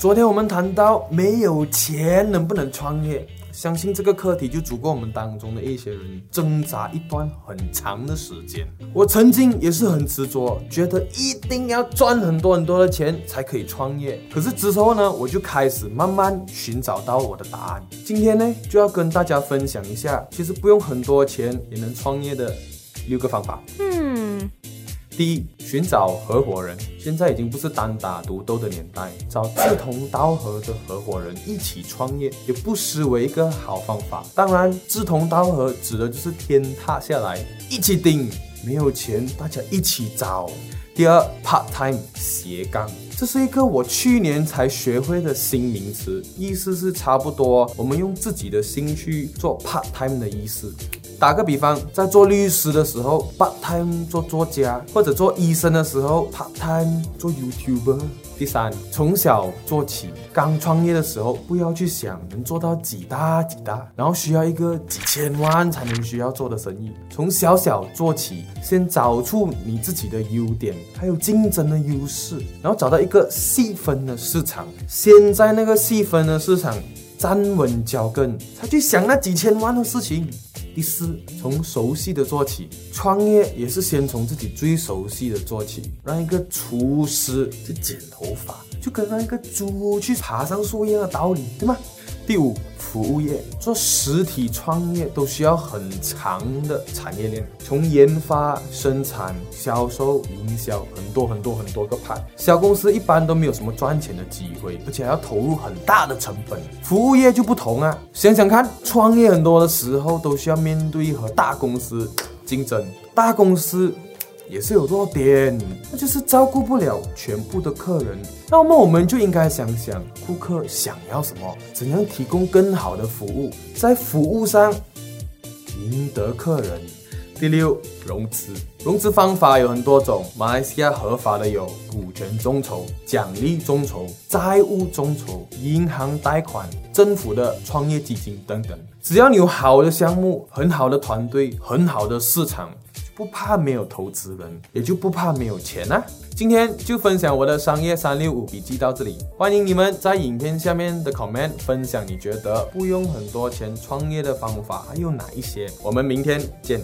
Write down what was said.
昨天我们谈到没有钱能不能创业，相信这个课题就足够我们当中的一些人挣扎一段很长的时间。我曾经也是很执着，觉得一定要赚很多很多的钱才可以创业。可是之后呢，我就开始慢慢寻找到我的答案。今天呢，就要跟大家分享一下，其实不用很多钱也能创业的六个方法。嗯，第一，寻找合伙人。现在已经不是单打独斗的年代，找志同道合的合伙人一起创业，也不失为一个好方法。当然，志同道合指的就是天塌下来一起顶，没有钱大家一起找。第二，part time 斜杠，这是一个我去年才学会的新名词，意思是差不多我们用自己的兴趣做 part time 的意思。打个比方，在做律师的时候，part time 做作家；或者做医生的时候，part time 做 YouTuber。第三，从小做起，刚创业的时候，不要去想能做到几大几大，然后需要一个几千万才能需要做的生意。从小小做起，先找出你自己的优点，还有竞争的优势，然后找到一个细分的市场，先在那个细分的市场站稳脚跟，才去想那几千万的事情。第四，从熟悉的做起，创业也是先从自己最熟悉的做起。让一个厨师去剪头发，就跟让一个猪去爬上树一样的道理，对吗？第五，服务业做实体创业都需要很长的产业链，从研发、生产、销售、营销，很多很多很多个派。小公司一般都没有什么赚钱的机会，而且还要投入很大的成本。服务业就不同啊，想想看，创业很多的时候都需要面对和大公司竞争，大公司。也是有弱点，那就是照顾不了全部的客人。那么我们就应该想想顾客想要什么，怎样提供更好的服务，在服务上赢得客人。第六，融资，融资方法有很多种，马来西亚合法的有股权众筹、奖励众筹、债务众筹、银行贷款、政府的创业基金等等。只要你有好的项目、很好的团队、很好的市场。不怕没有投资人，也就不怕没有钱呐。今天就分享我的商业三六五笔记到这里，欢迎你们在影片下面的 comment 分享你觉得不用很多钱创业的方法还有哪一些。我们明天见。